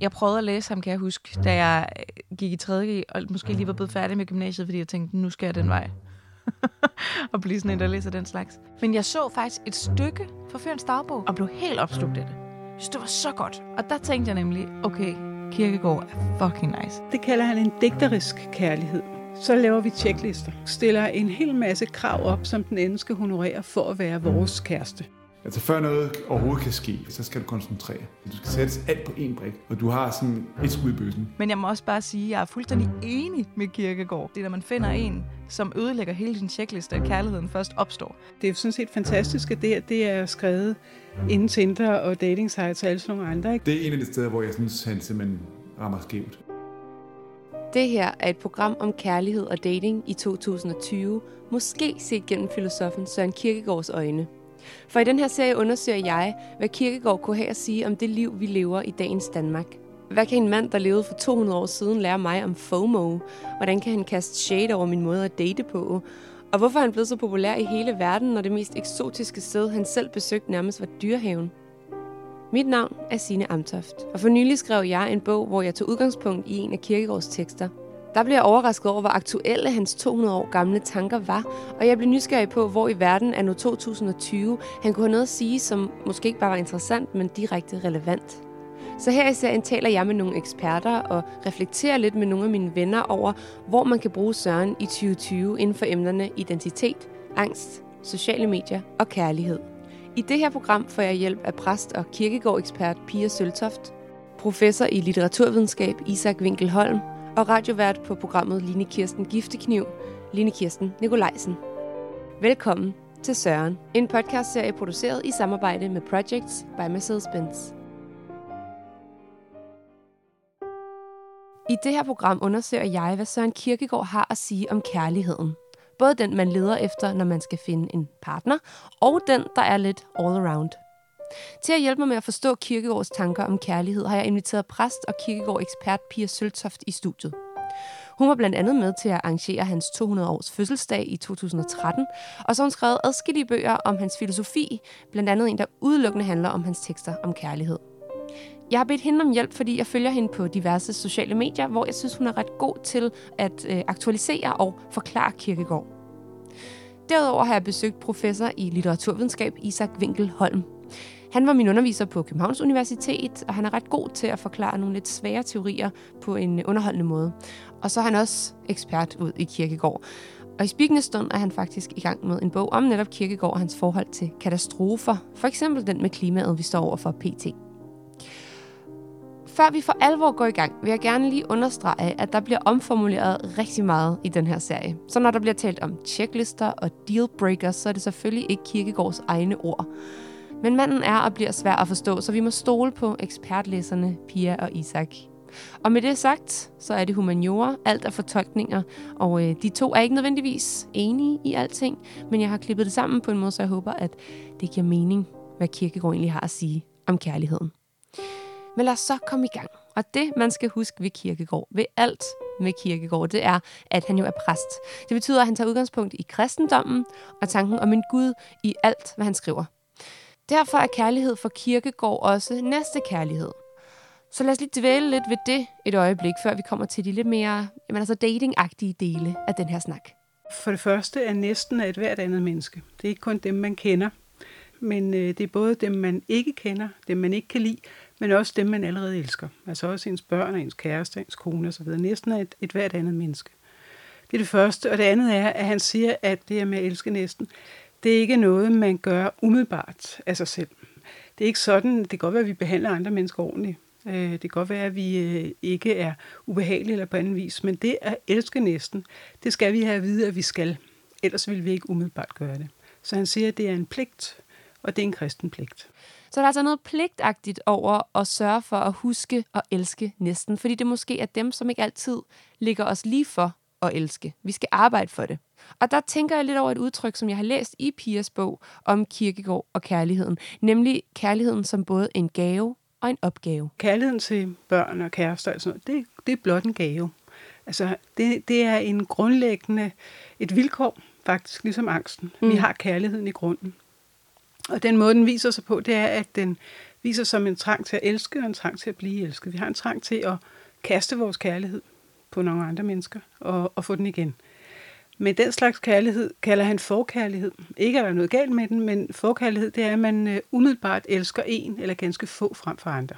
Jeg prøvede at læse ham, kan jeg huske, da jeg øh, gik i 3. og måske lige var blevet færdig med gymnasiet, fordi jeg tænkte, nu skal jeg den vej. og blive sådan en, der læser den slags. Men jeg så faktisk et stykke fra Fyrens dagbog, og blev helt opslugt af det. Jeg synes, det var så godt. Og der tænkte jeg nemlig, okay, Kirkegaard er fucking nice. Det kalder han en digterisk kærlighed. Så laver vi tjeklister. Stiller en hel masse krav op, som den anden skal honorere for at være vores kæreste. Altså før noget overhovedet kan ske, så skal du koncentrere. Du skal sætte alt på én brik, og du har sådan et skud i bøssen. Men jeg må også bare sige, at jeg er fuldstændig enig med Kirkegaard. Det er, når man finder en, som ødelægger hele sin checkliste, at kærligheden først opstår. Det er jo sådan set fantastisk, at det her det er skrevet inden Tinder og dating sites og alle sådan nogle andre. Ikke? Det er en af de steder, hvor jeg synes, han simpelthen rammer skævt. Det her er et program om kærlighed og dating i 2020, måske set gennem filosofen Søren Kierkegaards øjne. For i den her serie undersøger jeg, hvad Kierkegaard kunne have at sige om det liv, vi lever i dagens Danmark. Hvad kan en mand, der levede for 200 år siden, lære mig om FOMO? Hvordan kan han kaste shade over min måde at date på? Og hvorfor er han blevet så populær i hele verden, når det mest eksotiske sted, han selv besøgte, nærmest var dyrehaven? Mit navn er Sine Amtoft, og for nylig skrev jeg en bog, hvor jeg tog udgangspunkt i en af Kierkegaards tekster. Der blev jeg overrasket over, hvor aktuelle hans 200 år gamle tanker var, og jeg blev nysgerrig på, hvor i verden er nu 2020 han kunne have noget at sige, som måske ikke bare var interessant, men direkte relevant. Så her i serien taler jeg med nogle eksperter og reflekterer lidt med nogle af mine venner over, hvor man kan bruge Søren i 2020 inden for emnerne identitet, angst, sociale medier og kærlighed. I det her program får jeg hjælp af præst og kirkegård-ekspert Pia Søltoft, professor i litteraturvidenskab Isak Winkelholm og radiovært på programmet Line Kirsten Giftekniv, Line Kirsten Nikolajsen. Velkommen til Søren, en podcastserie produceret i samarbejde med Projects by Mercedes-Benz. I det her program undersøger jeg, hvad Søren Kirkegaard har at sige om kærligheden. Både den, man leder efter, når man skal finde en partner, og den, der er lidt all around. Til at hjælpe mig med at forstå Kirkegårds tanker om kærlighed, har jeg inviteret præst og kirkegård-ekspert Pia Søltoft i studiet. Hun var blandt andet med til at arrangere hans 200-års fødselsdag i 2013, og så har hun skrevet adskillige bøger om hans filosofi, blandt andet en, der udelukkende handler om hans tekster om kærlighed. Jeg har bedt hende om hjælp, fordi jeg følger hende på diverse sociale medier, hvor jeg synes, hun er ret god til at øh, aktualisere og forklare Kirkegård. Derudover har jeg besøgt professor i litteraturvidenskab Isak Winkelholm. Han var min underviser på Københavns Universitet, og han er ret god til at forklare nogle lidt svære teorier på en underholdende måde. Og så er han også ekspert ud i Kirkegård. Og i spikende stund er han faktisk i gang med en bog om netop Kirkegård og hans forhold til katastrofer. For eksempel den med klimaet, vi står over for PT. Før vi for alvor går i gang, vil jeg gerne lige understrege, at der bliver omformuleret rigtig meget i den her serie. Så når der bliver talt om checklister og dealbreakers, så er det selvfølgelig ikke Kirkegårds egne ord. Men manden er og bliver svær at forstå, så vi må stole på ekspertlæserne Pia og Isak. Og med det sagt, så er det humaniora, alt er fortolkninger, og øh, de to er ikke nødvendigvis enige i alting, men jeg har klippet det sammen på en måde, så jeg håber, at det giver mening, hvad Kirkegaard egentlig har at sige om kærligheden. Men lad os så komme i gang. Og det, man skal huske ved Kirkegård, ved alt med Kirkegård, det er, at han jo er præst. Det betyder, at han tager udgangspunkt i kristendommen og tanken om en Gud i alt, hvad han skriver. Derfor er kærlighed for Kirkegård også næste kærlighed. Så lad os lige dvæle lidt ved det et øjeblik, før vi kommer til de lidt mere jamen altså datingagtige dele af den her snak. For det første er næsten af et hvert andet menneske. Det er ikke kun dem, man kender, men øh, det er både dem, man ikke kender, dem, man ikke kan lide, men også dem, man allerede elsker. Altså også ens børn, ens kæreste, ens kone osv. Næsten er et, et hvert andet menneske. Det er det første. Og det andet er, at han siger, at det her med at elske næsten, det er ikke noget, man gør umiddelbart af sig selv. Det er ikke sådan, det kan godt være, at vi behandler andre mennesker ordentligt. Øh, det kan godt være, at vi øh, ikke er ubehagelige eller på anden vis, men det at elske næsten, det skal vi have at vide, at vi skal. Ellers vil vi ikke umiddelbart gøre det. Så han siger, at det er en pligt, og det er en kristen pligt. Så der er altså noget pligtagtigt over at sørge for at huske og elske næsten, fordi det måske er dem, som ikke altid ligger os lige for at elske. Vi skal arbejde for det. Og der tænker jeg lidt over et udtryk, som jeg har læst i Pias bog om kirkegård og kærligheden, nemlig kærligheden som både en gave og en opgave. Kærligheden til børn og kærester og sådan noget, det, det er blot en gave. Altså, det, det er en grundlæggende, et vilkår faktisk, ligesom angsten. Mm. Vi har kærligheden i grunden. Og den måde, den viser sig på, det er, at den viser som en trang til at elske og en trang til at blive elsket. Vi har en trang til at kaste vores kærlighed på nogle andre mennesker og, og få den igen. Men den slags kærlighed kalder han forkærlighed. Ikke at der er noget galt med den, men forkærlighed, det er, at man øh, umiddelbart elsker en eller ganske få frem for andre.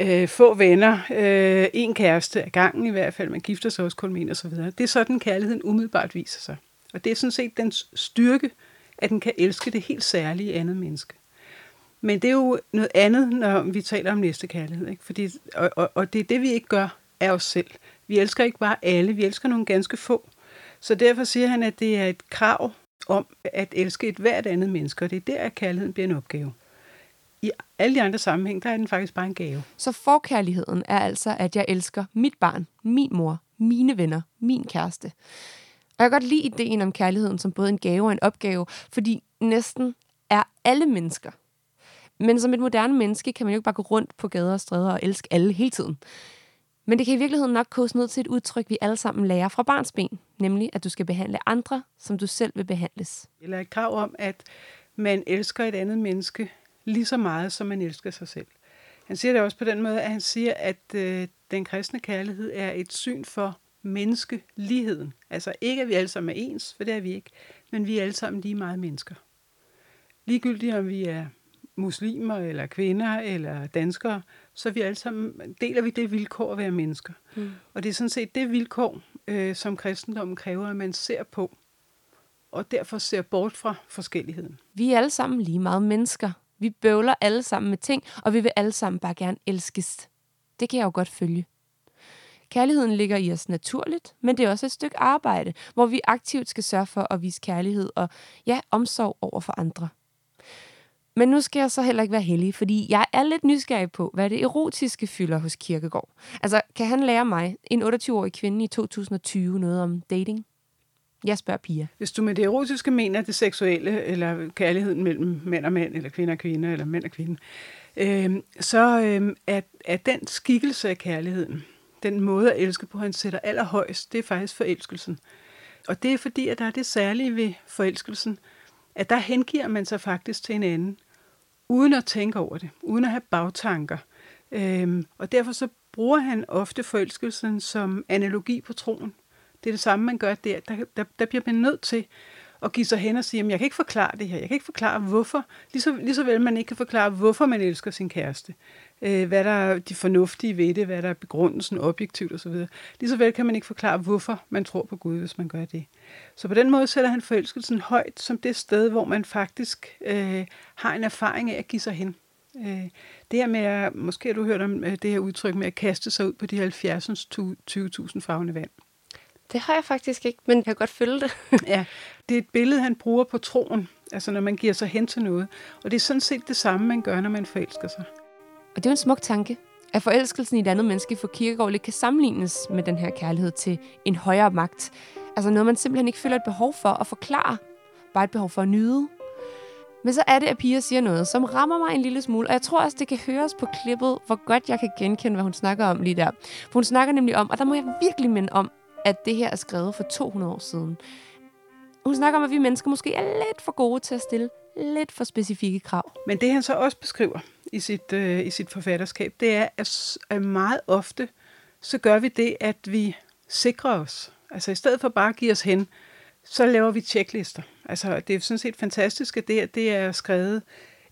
Øh, få venner, øh, en kæreste af gangen i hvert fald, man gifter sig også kun med en osv. Det er sådan, kærligheden umiddelbart viser sig. Og det er sådan set den styrke, at den kan elske det helt særlige andet menneske. Men det er jo noget andet, når vi taler om næste kærlighed. Ikke? Fordi, og, og, og det er det, vi ikke gør af os selv. Vi elsker ikke bare alle, vi elsker nogle ganske få. Så derfor siger han, at det er et krav om at elske et hvert andet menneske, og det er der, at kærligheden bliver en opgave. I alle de andre sammenhæng, der er den faktisk bare en gave. Så forkærligheden er altså, at jeg elsker mit barn, min mor, mine venner, min kæreste. Og jeg kan godt lide ideen om kærligheden som både en gave og en opgave, fordi næsten er alle mennesker. Men som et moderne menneske kan man jo ikke bare gå rundt på gader og stræder og elske alle hele tiden. Men det kan i virkeligheden nok koges ned til et udtryk, vi alle sammen lærer fra barnsben, nemlig at du skal behandle andre, som du selv vil behandles. Eller et krav om, at man elsker et andet menneske lige så meget, som man elsker sig selv. Han siger det også på den måde, at han siger, at øh, den kristne kærlighed er et syn for menneskeligheden. Altså ikke, at vi alle sammen er ens, for det er vi ikke, men vi er alle sammen lige meget mennesker. Ligegyldigt om vi er muslimer, eller kvinder, eller danskere, så vi alle sammen, deler vi det vilkår at være mennesker. Mm. Og det er sådan set det vilkår, øh, som kristendommen kræver, at man ser på, og derfor ser bort fra forskelligheden. Vi er alle sammen lige meget mennesker. Vi bøvler alle sammen med ting, og vi vil alle sammen bare gerne elskes. Det kan jeg jo godt følge. Kærligheden ligger i os naturligt, men det er også et stykke arbejde, hvor vi aktivt skal sørge for at vise kærlighed og ja, omsorg over for andre. Men nu skal jeg så heller ikke være heldig, fordi jeg er lidt nysgerrig på, hvad det erotiske fylder hos Kirkegård. Altså, kan han lære mig, en 28-årig kvinde i 2020, noget om dating? Jeg spørger Pia. Hvis du med det erotiske mener det seksuelle, eller kærligheden mellem mænd og mænd, eller kvinder og kvinder, eller mænd og kvinder, øh, så øh, er, er den skikkelse af kærligheden, den måde at elske på, han sætter allerhøjst, det er faktisk forelskelsen. Og det er fordi, at der er det særlige ved forelskelsen, at der hengiver man sig faktisk til en anden, uden at tænke over det, uden at have bagtanker. Øhm, og derfor så bruger han ofte forelskelsen som analogi på troen. Det er det samme, man gør der. Der, der, der bliver man nødt til at give sig hen og sige, at jeg kan ikke forklare det her. Jeg kan ikke forklare, hvorfor. Lige så, lige så vel man ikke kan forklare, hvorfor man elsker sin kæreste. Øh, hvad der er de fornuftige ved det, hvad der er begrundelsen objektivt osv. Lige så vel kan man ikke forklare, hvorfor man tror på Gud, hvis man gør det. Så på den måde sætter han forelskelsen højt som det sted, hvor man faktisk øh, har en erfaring af at give sig hen. Øh, det her med, at, måske har du hørt om øh, det her udtryk med at kaste sig ud på de 70.000 farvende vand. Det har jeg faktisk ikke, men jeg kan godt følge det. ja, det er et billede, han bruger på troen, altså når man giver sig hen til noget. Og det er sådan set det samme, man gør, når man forelsker sig. Og det er jo en smuk tanke, at forelskelsen i et andet menneske for Kierkegaard lidt kan sammenlignes med den her kærlighed til en højere magt. Altså noget, man simpelthen ikke føler et behov for at forklare, bare et behov for at nyde. Men så er det, at Pia siger noget, som rammer mig en lille smule, og jeg tror også, det kan høres på klippet, hvor godt jeg kan genkende, hvad hun snakker om lige der. For hun snakker nemlig om, og der må jeg virkelig minde om, at det her er skrevet for 200 år siden. Hun snakker om, at vi mennesker måske er lidt for gode til at stille lidt for specifikke krav. Men det han så også beskriver i sit, øh, i sit forfatterskab, det er, at meget ofte, så gør vi det, at vi sikrer os. Altså i stedet for bare at give os hen, så laver vi checklister. Altså det er sådan set fantastisk, at det, det er skrevet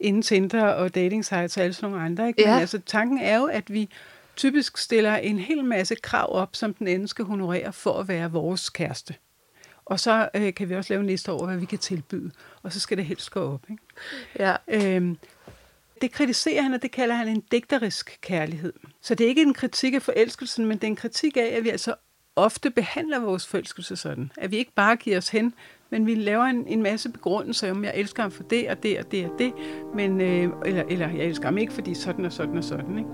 inden Tinder og dating sites og alle sådan nogle andre. Ikke? Men ja. altså tanken er jo, at vi typisk stiller en hel masse krav op, som den anden skal honorere for at være vores kæreste. Og så øh, kan vi også lave en liste over, hvad vi kan tilbyde. Og så skal det helst gå op. Ikke? Ja. Øhm, det kritiserer han, og det kalder han en digterisk kærlighed. Så det er ikke en kritik af forelskelsen, men det er en kritik af, at vi altså ofte behandler vores forelskelse sådan. At vi ikke bare giver os hen, men vi laver en, en masse begrundelser om, jeg elsker ham for det og det og det og det, men, øh, eller, eller jeg elsker ham ikke, fordi sådan og sådan og sådan. Ikke?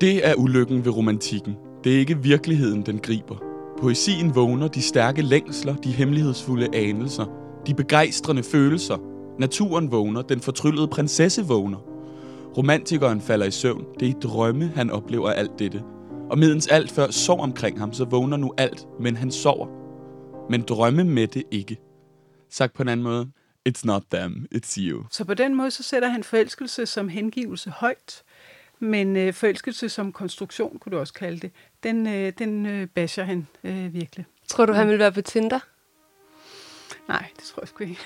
Det er ulykken ved romantikken. Det er ikke virkeligheden, den griber. Poesien vågner de stærke længsler, de hemmelighedsfulde anelser, de begejstrende følelser. Naturen vågner, den fortryllede prinsesse vågner. Romantikeren falder i søvn. Det er i drømme, han oplever alt dette. Og medens alt før sov omkring ham, så vågner nu alt, men han sover. Men drømme med det ikke. Sagt på en anden måde. It's not them, it's you. Så på den måde, så sætter han forelskelse som hengivelse højt, men øh, forelskelse som konstruktion, kunne du også kalde det, den, øh, den øh, basher han øh, virkelig. Tror du, han vil være på Tinder? Nej, det tror jeg sgu ikke.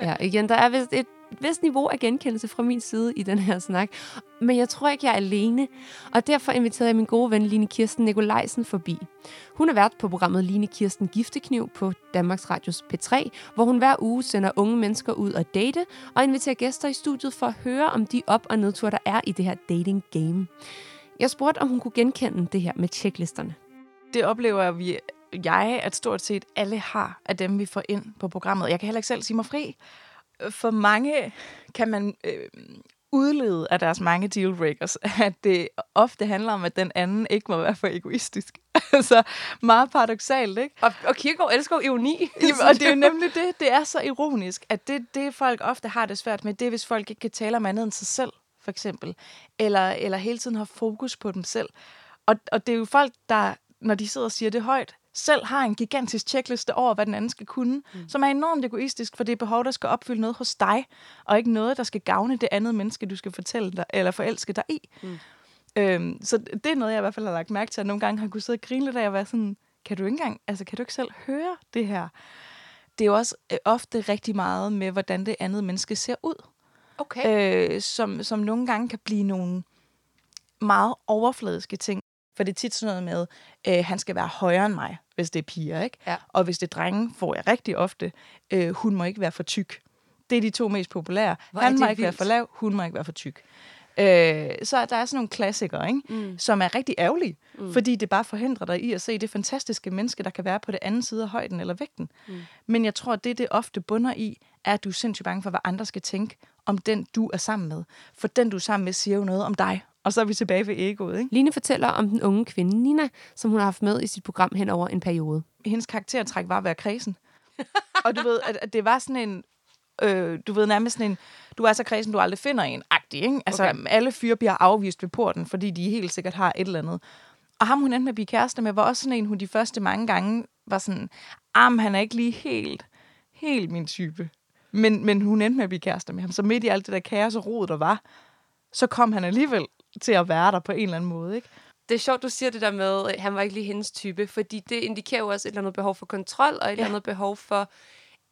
Ja, igen, der er vist et vist niveau af genkendelse fra min side i den her snak. Men jeg tror ikke, jeg er alene, og derfor inviterede jeg min gode ven Line Kirsten Nikolajsen forbi. Hun er vært på programmet Line Kirsten Giftekniv på Danmarks Radios P3, hvor hun hver uge sender unge mennesker ud og date, og inviterer gæster i studiet for at høre om de op- og nedture, der er i det her dating game. Jeg spurgte, om hun kunne genkende det her med checklisterne. Det oplever vi, jeg, at stort set alle har af dem, vi får ind på programmet. Jeg kan heller ikke selv sige mig fri. For mange kan man øh, udlede af deres mange dealbreakers, at det ofte handler om, at den anden ikke må være for egoistisk. altså meget paradoxalt, ikke? Og, og Kierkegaard elsker jo ironi. Jamen, og det er jo nemlig det. Det er så ironisk, at det, det folk ofte har det svært med, det er, hvis folk ikke kan tale om andet end sig selv, for eksempel. Eller, eller hele tiden har fokus på dem selv. Og, og det er jo folk, der, når de sidder og siger det højt, selv har en gigantisk checkliste over, hvad den anden skal kunne, mm. som er enormt egoistisk, for det er behov, der skal opfylde noget hos dig, og ikke noget, der skal gavne det andet menneske, du skal fortælle dig, eller forelske dig i. Mm. Øhm, så det er noget, jeg i hvert fald har lagt mærke til, at nogle gange har kunne sidde og grine lidt af at være sådan, kan du ikke engang, altså kan du ikke selv høre det her? Det er jo også øh, ofte rigtig meget med, hvordan det andet menneske ser ud, Okay. øh, som, som nogle gange kan blive nogle meget overfladiske ting. For det er tit sådan noget med, øh, han skal være højere end mig, hvis det er piger, ikke? Ja. Og hvis det er drenge, får jeg rigtig ofte, øh, hun må ikke være for tyk. Det er de to mest populære. Hvor han må ikke være vildt. for lav, hun må ikke være for tyk. Øh, så der er sådan nogle klassikere, ikke? Mm. som er rigtig ærgerlige, mm. fordi det bare forhindrer dig i at se det fantastiske menneske, der kan være på det anden side af højden eller vægten. Mm. Men jeg tror, at det, det ofte bunder i, er, at du er sindssygt bange for, hvad andre skal tænke om den, du er sammen med. For den, du er sammen med, siger jo noget om dig. Og så er vi tilbage ved egoet. Ikke? Line fortæller om den unge kvinde Nina, som hun har haft med i sit program hen over en periode. hendes karaktertræk var at være kredsen. og du ved, at, at det var sådan en, øh, du ved nærmest sådan en, du er så kredsen, du aldrig finder en, agtig, ikke? Altså, Okay. alle fyre bliver afvist ved porten, fordi de helt sikkert har et eller andet. Og ham, hun endte med at blive kæreste med, var også sådan en, hun de første mange gange var sådan, am, han er ikke lige helt, helt min type. Men, men hun endte med at blive kæreste med ham. Så midt i alt det der kaos og rod, der var, så kom han alligevel til at være der på en eller anden måde, ikke? Det er sjovt, du siger det der med, at han var ikke lige hendes type, fordi det indikerer jo også et eller andet behov for kontrol, og et eller andet behov for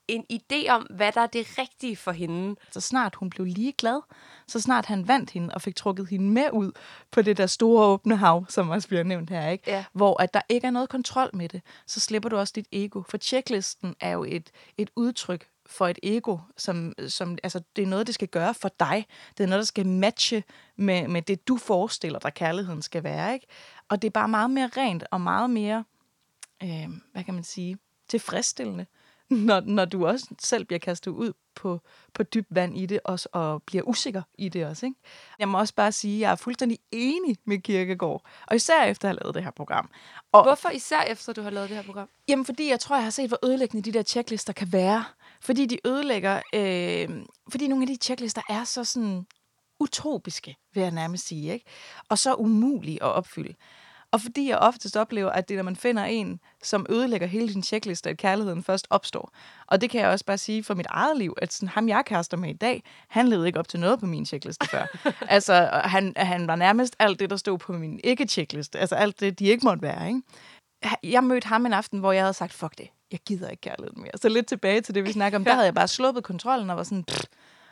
en idé om, hvad der er det rigtige for hende. Så snart hun blev lige glad, så snart han vandt hende og fik trukket hende med ud på det der store åbne hav, som også bliver nævnt her, ikke? Ja. hvor at der ikke er noget kontrol med det, så slipper du også dit ego. For checklisten er jo et, et udtryk for et ego, som, som altså, det er noget, det skal gøre for dig. Det er noget, der skal matche med, med det, du forestiller dig, kærligheden skal være. Ikke? Og det er bare meget mere rent og meget mere, øh, hvad kan man sige, tilfredsstillende, når, når du også selv bliver kastet ud på, på dybt vand i det, også, og bliver usikker i det også. Ikke? Jeg må også bare sige, at jeg er fuldstændig enig med Kirkegaard, og især efter at have lavet det her program. Og, Hvorfor især efter, du har lavet det her program? Jamen, fordi jeg tror, jeg har set, hvor ødelæggende de der checklister kan være. Fordi de ødelægger... Øh, fordi nogle af de checklister er så sådan utopiske, vil jeg nærmest sige, ikke? Og så umulige at opfylde. Og fordi jeg oftest oplever, at det er, når man finder en, som ødelægger hele sin checkliste, at kærligheden først opstår. Og det kan jeg også bare sige for mit eget liv, at sådan, ham jeg er kærester med i dag, han levede ikke op til noget på min checkliste før. altså, han, han var nærmest alt det, der stod på min ikke-checkliste. Altså alt det, de ikke måtte være, ikke? jeg mødte ham en aften, hvor jeg havde sagt, fuck det, jeg gider ikke kærlighed mere. Så lidt tilbage til det, vi snakker om, der havde jeg bare sluppet kontrollen og var sådan, Pff.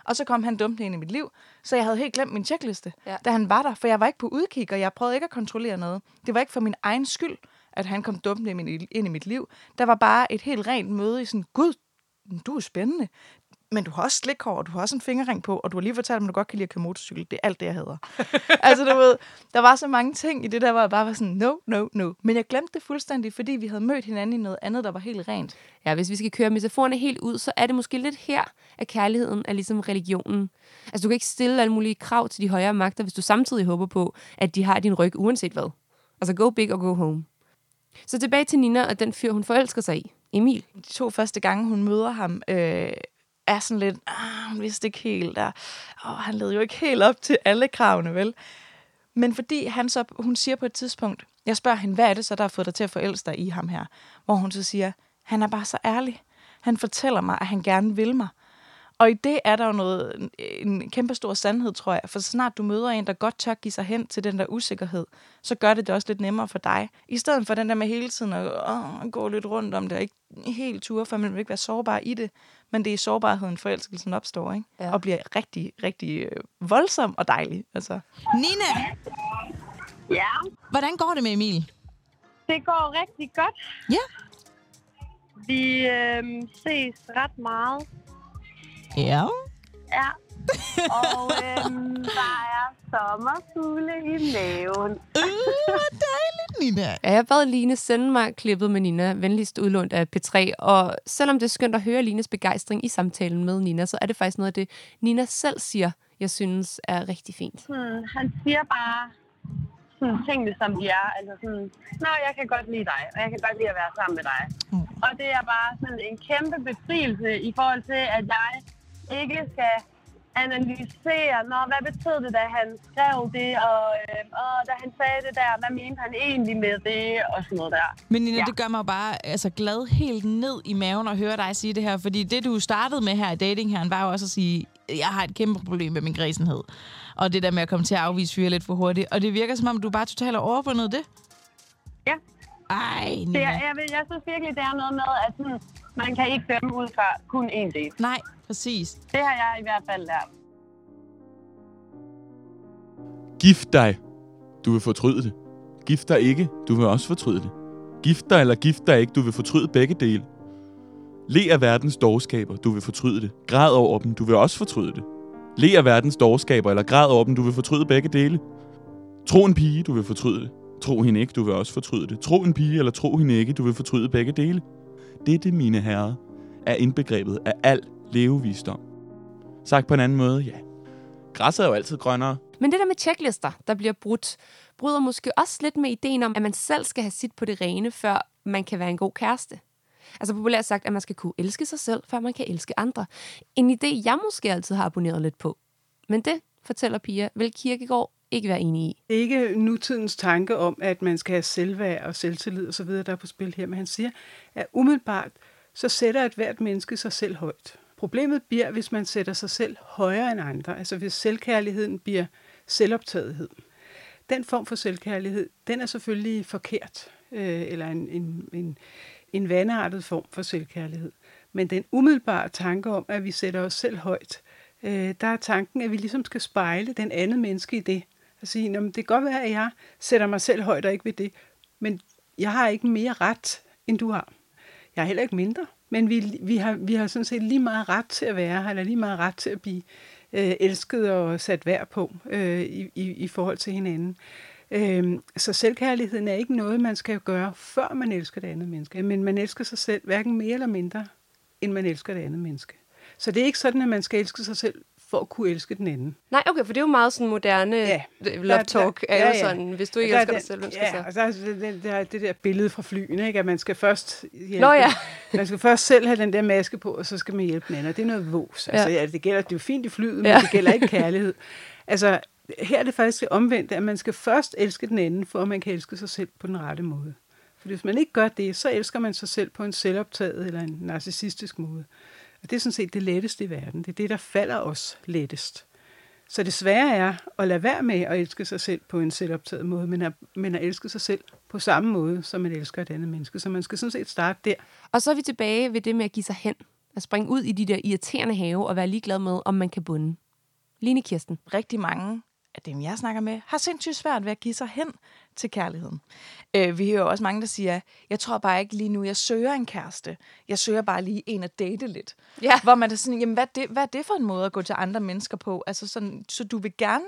og så kom han dumt ind i mit liv, så jeg havde helt glemt min checkliste, Ja. da han var der, for jeg var ikke på udkig, og jeg prøvede ikke at kontrollere noget. Det var ikke for min egen skyld, at han kom dumt ind i mit- ind i mit liv. Der var bare et helt rent møde i sådan, gud, du er spændende. Men du har også slikhår, og du har også en fingerring på, og du har lige fortalt mig, at du godt kan lide at køre motorcykel. Det er alt det, jeg hader. altså, du ved, der var så mange ting i det der, hvor jeg bare var sådan, no, no, no. Men jeg glemte det fuldstændig, fordi vi havde mødt hinanden i noget andet, der var helt rent. Ja, hvis vi skal køre metaforerne helt ud, så er det måske lidt her, at kærligheden er ligesom religionen. Altså, du kan ikke stille alle mulige krav til de højere magter, hvis du samtidig håber på, at de har din ryg uanset hvad. Altså, go big og go home. Så tilbage til Nina og den fyr, hun forelsker sig i. Emil. De to første gange, hun møder ham, øh, er sådan lidt, ah, hun vidste ikke helt, der. Åh, han led jo ikke helt op til alle kravene, vel? Men fordi han så, hun siger på et tidspunkt, jeg spørger hende, hvad er det så, der har fået dig til at forelske dig i ham her? Hvor hun så siger, han er bare så ærlig. Han fortæller mig, at han gerne vil mig. Og i det er der jo noget, en kæmpe stor sandhed, tror jeg. For så snart du møder en, der godt tør give sig hen til den der usikkerhed, så gør det det også lidt nemmere for dig. I stedet for den der med hele tiden at åh, gå lidt rundt om det, og ikke helt ture, for man vil ikke være sårbar i det. Men det er i sårbarheden, forelskelsen opstår, ikke? Ja. Og bliver rigtig, rigtig øh, voldsom og dejlig. Altså. Nina, Ja, hvordan går det med Emil? det går rigtig godt. Ja. Vi øh, ses ret meget. Ja. Ja. Og øh, der er sommerfugle i maven. Øh, hvor dejligt, Nina. Ja, jeg bad Line sende mig klippet med Nina, venligst udlånt af P3, og selvom det er skønt at høre Lines begejstring i samtalen med Nina, så er det faktisk noget af det, Nina selv siger, jeg synes er rigtig fint. Sådan, han siger bare sådan, tingene, som de er. Altså sådan, Nå, jeg kan godt lide dig, og jeg kan godt lide at være sammen med dig. Mm. Og det er bare sådan en kæmpe befrielse i forhold til, at jeg ikke skal analysere, Nå, hvad betød det, da han skrev det, og, øh, og da han sagde det der, hvad mente han egentlig med det, og sådan noget der. Men Nina, ja. Det gør mig jo bare altså, glad helt ned i maven at høre dig sige det her. Fordi det, du startede med her i dating her, var jo også at sige, jeg har et kæmpe problem med min græsenhed. Og det der med at komme til at afvise fyre lidt for hurtigt. Og det virker som om, du bare totalt har overvundet det. Ja. Ej, Det Nina. er, jeg, vil, jeg synes virkelig, det er noget med, at sådan, man kan ikke dømme ud fra kun én del. Nej, præcis. Det har jeg i hvert fald lært. Gift dig. Du vil fortryde det. Gift dig ikke. Du vil også fortryde det. Gift dig eller gift dig ikke. Du vil fortryde begge dele. Le af verdens dårskaber. Du vil fortryde det. Græd over dem. Du vil også fortryde det. Le af verdens dårskaber eller græd over dem. Du vil fortryde begge dele. Tro en pige. Du vil fortryde det. Tro hende ikke. Du vil også fortryde det. Tro en pige eller tro hende ikke. Du vil fortryde begge dele. Dette, mine herrer, er indbegrebet af al levevisdom. Sagt på en anden måde, ja. Græsset er jo altid grønnere. Men det der med checklister, der bliver brudt, bryder måske også lidt med ideen om, at man selv skal have sit på det rene, før man kan være en god kæreste. Altså populært sagt, at man skal kunne elske sig selv, før man kan elske andre. En idé, jeg måske altid har abonneret lidt på. Men det, fortæller Pia, vil Kirkegaard ikke være enig i. Det er ikke nutidens tanke om, at man skal have selvværd og selvtillid osv., der er på spil her, men han siger, at umiddelbart så sætter et hvert menneske sig selv højt. Problemet bliver, hvis man sætter sig selv højere end andre, altså hvis selvkærligheden bliver selvoptagethed. Den form for selvkærlighed, den er selvfølgelig forkert, øh, eller en, en, en, en vandartet form for selvkærlighed. Men den umiddelbare tanke om, at vi sætter os selv højt, øh, der er tanken, at vi ligesom skal spejle den anden menneske i det. At sige, "Nå, men det kan godt være, at jeg sætter mig selv højt og ikke ved det, men jeg har ikke mere ret, end du har. Jeg er heller ikke mindre, men vi, vi, har, vi har sådan set lige meget ret til at være her, eller lige meget ret til at blive øh, elsket og sat værd på øh, i, i, i forhold til hinanden. Øh, så selvkærligheden er ikke noget, man skal gøre, før man elsker det andet menneske. Men man elsker sig selv hverken mere eller mindre, end man elsker det andet menneske. Så det er ikke sådan, at man skal elske sig selv for at kunne elske den anden. Nej, okay, for det er jo meget sådan moderne Ja. ja. love talk. Er Ja, jo ja. sådan, hvis du ikke der elsker er dig selv, hvem skal ja, så? og der er det, det, det, er det der billede fra flyene, ikke? at man skal først hjælpe, Nå ja. man skal først selv have den der maske på, og så skal man hjælpe den anden. Og det er noget vås. Altså, Ja. ja, det, gælder, det er jo fint i flyet, men Ja. det gælder ikke kærlighed. Altså, her er det faktisk det omvendte, at man skal først elske den anden, for at man kan elske sig selv på den rette måde. For hvis man ikke gør det, så elsker man sig selv på en selvoptaget eller en narcissistisk måde. Og det er sådan set det letteste i verden. Det er det, der falder os lettest. Så det svære er at lade være med at elske sig selv på en selvoptaget måde, men at, men at elske sig selv på samme måde, som man elsker et andet menneske. Så man skal sådan set starte der. Og så er vi tilbage ved det med at give sig hen. At springe ud i de der irriterende have og være ligeglad med, om man kan bunde. Line Kirsten. rigtig mange af dem, jeg snakker med, har sindssygt svært ved at give sig hen til kærligheden. Øh, vi hører også mange, der siger, jeg tror bare ikke lige nu, jeg søger en kæreste. Jeg søger bare lige en at date lidt. Ja. Hvor man er sådan, jamen hvad er, det, hvad er det for en måde at gå til andre mennesker på? Altså sådan, så du vil gerne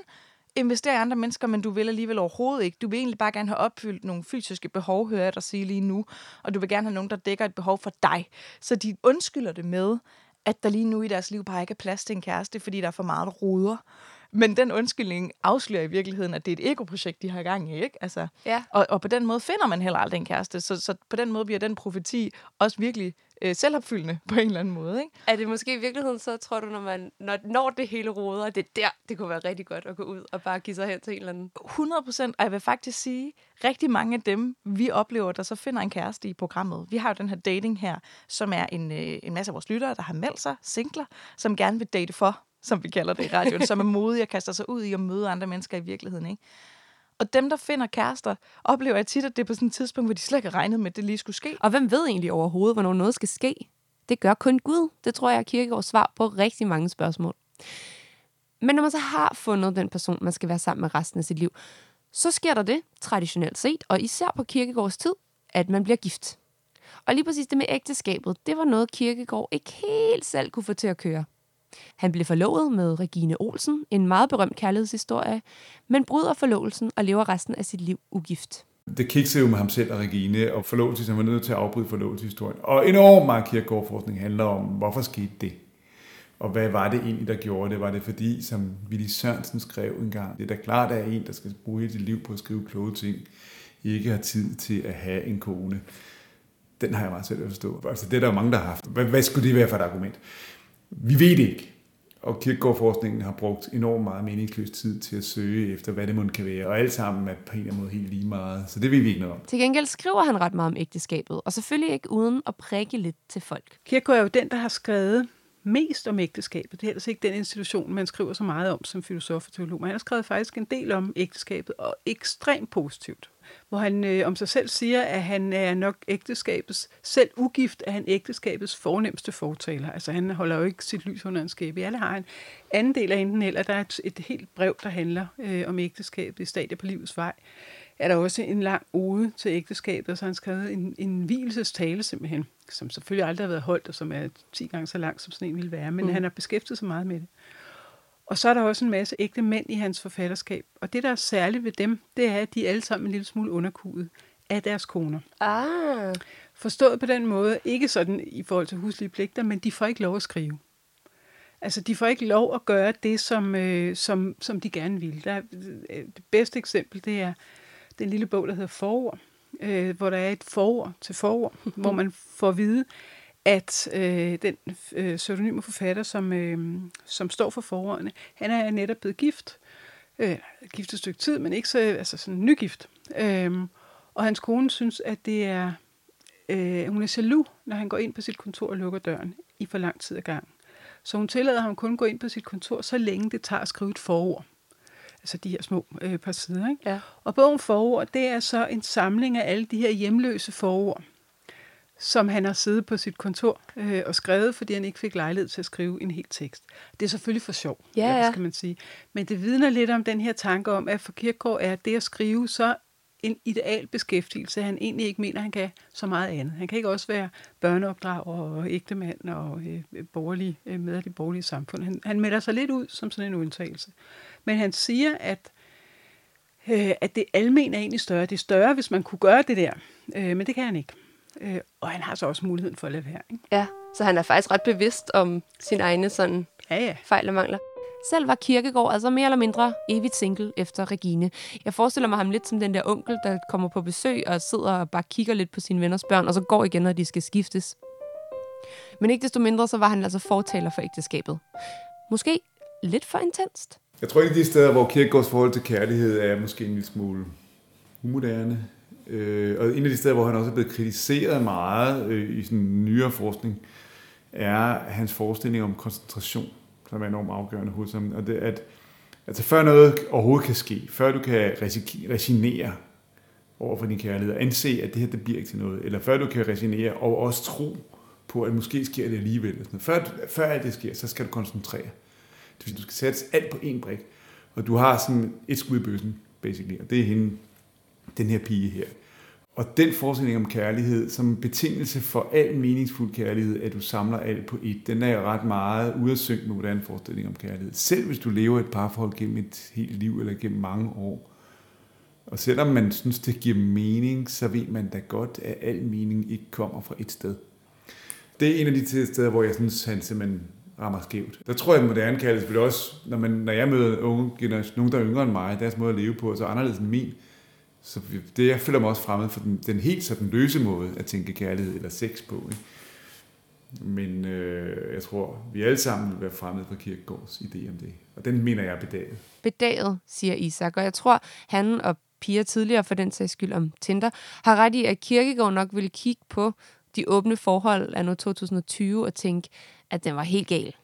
investere i andre mennesker, men du vil alligevel overhovedet ikke. Du vil egentlig bare gerne have opfyldt nogle fysiske behov, hører jeg dig sige lige nu. Og du vil gerne have nogen, der dækker et behov for dig. Så de undskylder det med, at der lige nu i deres liv bare ikke er plads til en kæreste, fordi der er for meget der roder. Men den undskyldning afslører i virkeligheden, at det er et ego-projekt, de har gang i. Ikke? Altså, Ja. og, og på den måde finder man heller aldrig en kæreste. Så, så på den måde bliver den profeti også virkelig øh, selvopfyldende på en eller anden måde. Ikke? Er det måske i virkeligheden så, tror du, når man når, når det hele roder, det er der, det kunne være rigtig godt at gå ud og bare give sig hen til en eller anden? 100 procent, og jeg vil faktisk sige, rigtig mange af dem, vi oplever, der så finder en kæreste i programmet. Vi har jo den her dating her, som er en, øh, en masse af vores lyttere, der har meldt sig, singler, som gerne vil date for, som vi kalder det i radioen, som er modige og kaster sig ud i at møde andre mennesker i virkeligheden. Ikke? Og dem, der finder kærester, oplever jeg tit, at det er på sådan et tidspunkt, hvor de slet ikke regnet med, at det lige skulle ske. Og hvem ved egentlig overhovedet, hvornår noget skal ske? Det gør kun Gud. Det tror jeg er Kirkegaards svar på rigtig mange spørgsmål. Men når man så har fundet den person, man skal være sammen med resten af sit liv, så sker der det, traditionelt set, og især på Kirkegårds tid, at man bliver gift. Og lige præcis det med ægteskabet, det var noget Kirkegård ikke helt selv kunne få til at køre. Han blev forlovet med Regine Olsen, en meget berømt kærlighedshistorie, men bryder forlovelsen og lever resten af sit liv ugift. Det kiksede jo med ham selv og Regine, og forlovelse, han var nødt til at afbryde forlovelseshistorien. Og enormt meget kirkegårdforskning handler om, hvorfor skete det? Og hvad var det egentlig, der gjorde det? Var det fordi, som Willy Sørensen skrev engang, det er da klart, at en, der skal bruge sit liv på at skrive kloge ting, ikke har tid til at have en kone. Den har jeg meget svært at forstå. Altså, det er der jo mange, der har haft. Hvad, hvad skulle det være for et argument? Vi ved det ikke. Og kirkegårdforskningen har brugt enormt meget meningsløs tid til at søge efter, hvad det må kan være. Og alt sammen er på en eller anden måde helt lige meget. Så det ved vi ikke noget om. Til gengæld skriver han ret meget om ægteskabet, og selvfølgelig ikke uden at prikke lidt til folk. Kierkegaard er jo den, der har skrevet mest om ægteskabet. Det er ellers ikke den institution, man skriver så meget om som filosof og teolog. Men han har skrevet faktisk en del om ægteskabet, og ekstremt positivt. Hvor han øh, om sig selv siger, at han er nok ægteskabets, selv ugift, er han ægteskabets fornemmeste fortaler. Altså han holder jo ikke sit lys under en skæbe. Alle har en anden del af enten eller. Der er et, et helt brev, der handler øh, om ægteskabet i stadie på livets vej er der også en lang ode til ægteskabet, så han skrevet en, en hvilesestale simpelthen, som selvfølgelig aldrig har været holdt, og som er 10 gange så lang, som sådan en ville være, men mm. han har beskæftiget sig meget med det. Og så er der også en masse ægte mænd i hans forfatterskab, og det, der er særligt ved dem, det er, at de er alle sammen en lille smule underkudet af deres koner. Ah. Forstået på den måde, ikke sådan i forhold til huslige pligter, men de får ikke lov at skrive. Altså, de får ikke lov at gøre det, som, øh, som, som de gerne vil. Der, øh, det bedste eksempel, det er den lille bog, der hedder Forord, øh, hvor der er et forord til forord, hvor man får at vide, at øh, den øh, pseudonyme forfatter, som, øh, som står for forordene, han er netop blevet gift. Øh, gift et stykke tid, men ikke så øh, altså sådan nygift. Øh, og hans kone synes, at det er, øh, hun er jaloux, når han går ind på sit kontor og lukker døren i for lang tid ad gang. Så hun tillader ham kun gå ind på sit kontor, så længe det tager at skrive et forord altså de her små øh, par sider. Ikke? Ja. Og bogen forord, det er så en samling af alle de her hjemløse forord, som han har siddet på sit kontor øh, og skrevet, fordi han ikke fik lejlighed til at skrive en hel tekst. Det er selvfølgelig for sjov, ja, ja. skal man sige. Men det vidner lidt om den her tanke om, at for Kierkegaard er det at skrive så en ideal beskæftigelse, han egentlig ikke mener, han kan så meget andet. Han kan ikke også være børneopdrager og ægtemand og øh, borgerlig, øh, med af det borgerlige samfund. Han, han melder sig lidt ud som sådan en undtagelse. Men han siger, at, øh, at det almen er egentlig større. Det er større, hvis man kunne gøre det der. Øh, men det kan han ikke. Øh, og han har så også muligheden for at lade være. Ikke? Ja, så han er faktisk ret bevidst om sin egne sådan ja, ja. fejl og mangler. Selv var Kirkegaard altså mere eller mindre evigt single efter Regine. Jeg forestiller mig ham lidt som den der onkel, der kommer på besøg og sidder og bare kigger lidt på sine venners børn, og så går igen, når de skal skiftes. Men ikke desto mindre, så var han altså fortaler for ægteskabet. Måske lidt for intenst. Jeg tror ikke, de steder, hvor Kierkegaards forhold til kærlighed er måske en lille smule umoderne. Øh, og en af de steder, hvor han også er blevet kritiseret meget øh, i sådan nyere forskning, er hans forestilling om koncentration, som er enormt afgørende hos ham. Og det, at, altså før noget overhovedet kan ske, før du kan resignere over for din kærlighed, og anse, at det her det bliver ikke til noget, eller før du kan resignere og også tro på, at måske sker det alligevel. Før, før alt det sker, så skal du koncentrere. Det vil du skal sætte alt på én brik. Og du har sådan et skud i bøssen, basically. Og det er hende, den her pige her. Og den forestilling om kærlighed, som betingelse for al meningsfuld kærlighed, at du samler alt på et, den er jo ret meget ude med hvordan forestilling om kærlighed. Selv hvis du lever et parforhold gennem et helt liv, eller gennem mange år, og selvom man synes, det giver mening, så ved man da godt, at al mening ikke kommer fra et sted. Det er en af de steder, hvor jeg synes, han simpelthen rammer skævt. Der tror jeg, at moderne kaldes vil også, når, man, når jeg møder unge nogen, der er yngre end mig, deres måde at leve på er så anderledes end min. Så det, jeg føler mig også fremmed for den, den helt sådan løse måde at tænke kærlighed eller sex på. Ikke? Men øh, jeg tror, vi alle sammen vil være fremmede for Kirkegaards idé om det. Og den mener jeg er bedaget. Bedaget, siger Isak, og jeg tror, han og Pia tidligere for den sags skyld om Tinder, har ret i, at Kirkegaard nok ville kigge på de åbne forhold af nu 2020 og tænke, at den var helt gal.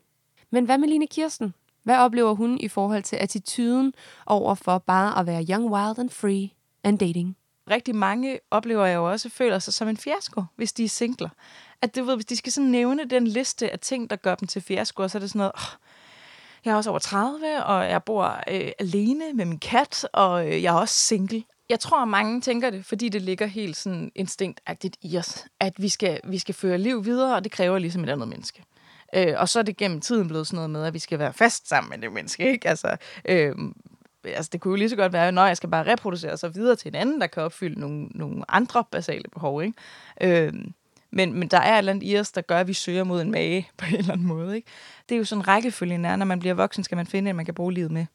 Men hvad med Line Kirsten? Hvad oplever hun i forhold til attituden over for bare at være young, wild and free and dating? Rigtig mange oplever jeg jo også føler sig som en fiasko, hvis de er singler. At det, ved, hvis de skal sådan nævne den liste af ting, der gør dem til fiasko, så er det sådan noget, oh, jeg er også over 30, og jeg bor øh, alene med min kat, og øh, jeg er også single. Jeg tror, mange tænker det, fordi det ligger helt sådan instinktagtigt i os, at vi skal, vi skal føre liv videre, og det kræver ligesom et andet menneske. Øh, og så er det gennem tiden blevet sådan noget med, at vi skal være fast sammen med det menneske. Ikke? Altså, øh, altså, det kunne jo lige så godt være, at jeg skal bare reproducere sig videre til en anden, der kan opfylde nogle, nogle andre basale behov. Ikke? Øh, men, men der er et eller andet i os, der gør, at vi søger mod en mage på en eller anden måde. Ikke? Det er jo sådan rækkefølgen er, når man bliver voksen, skal man finde en, man kan bruge livet med.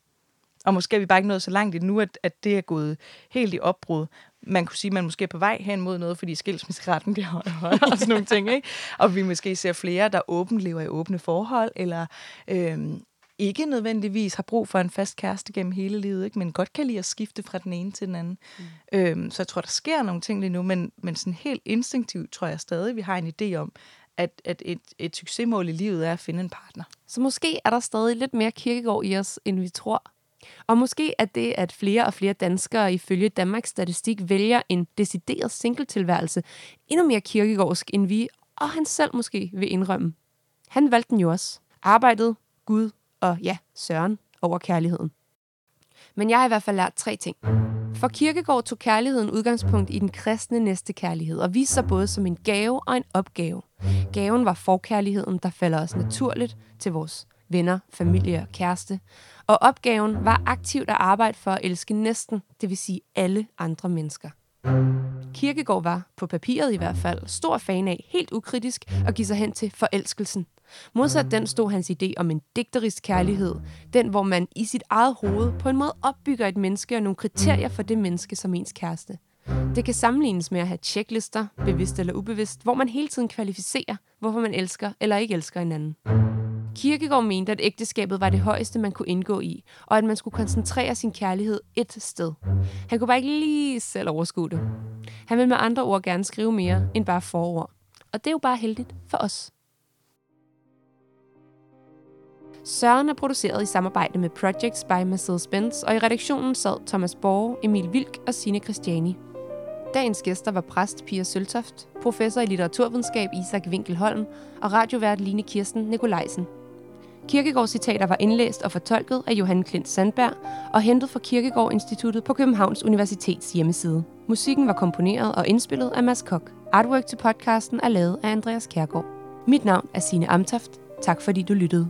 Og måske er vi bare ikke nået så langt endnu, at, at det er gået helt i opbrud. Man kunne sige, at man måske er på vej hen mod noget, fordi skilsmisseretten bliver højere og sådan nogle ting. Ikke? Og vi måske ser flere, der åbent lever i åbne forhold, eller øhm, ikke nødvendigvis har brug for en fast kæreste gennem hele livet, ikke? men godt kan lide at skifte fra den ene til den anden. Mm. Øhm, så jeg tror, der sker nogle ting lige nu, men, men sådan helt instinktivt tror jeg stadig, vi har en idé om, at, at et, et succesmål i livet er at finde en partner. Så måske er der stadig lidt mere kirkegård i os, end vi tror. Og måske er det, at flere og flere danskere ifølge Danmarks Statistik vælger en decideret singletilværelse endnu mere kirkegårdsk, end vi og han selv måske vil indrømme. Han valgte den jo også. Arbejdet, Gud og ja, Søren over kærligheden. Men jeg har i hvert fald lært tre ting. For Kirkegård tog kærligheden udgangspunkt i den kristne næstekærlighed og viste sig både som en gave og en opgave. Gaven var forkærligheden, der falder os naturligt til vores venner, familie og kæreste. Og opgaven var aktivt at arbejde for at elske næsten, det vil sige alle andre mennesker. Kirkegård var, på papiret i hvert fald, stor fan af, helt ukritisk, at give sig hen til forelskelsen. Modsat den stod hans idé om en digterisk kærlighed, den hvor man i sit eget hoved på en måde opbygger et menneske og nogle kriterier for det menneske som ens kæreste. Det kan sammenlignes med at have checklister, bevidst eller ubevidst, hvor man hele tiden kvalificerer, hvorfor man elsker eller ikke elsker hinanden. Kirkegaard mente, at ægteskabet var det højeste, man kunne indgå i, og at man skulle koncentrere sin kærlighed et sted. Han kunne bare ikke lige selv overskue det. Han vil med andre ord gerne skrive mere end bare forord. Og det er jo bare heldigt for os. Søren er produceret i samarbejde med Projects by Mercedes-Benz, og i redaktionen sad Thomas Borge, Emil Vilk og Sine Christiani. Dagens gæster var præst Pia Søltoft, professor i litteraturvidenskab Isak Winkelholm og radiovært Line Kirsten Nikolajsen. Kirkegårds citater var indlæst og fortolket af Johan Klint Sandberg og hentet fra Kirkegård Instituttet på Københavns Universitets hjemmeside. Musikken var komponeret og indspillet af Mads Kok. Artwork til podcasten er lavet af Andreas Kærgaard. Mit navn er Sine Amtoft. Tak fordi du lyttede.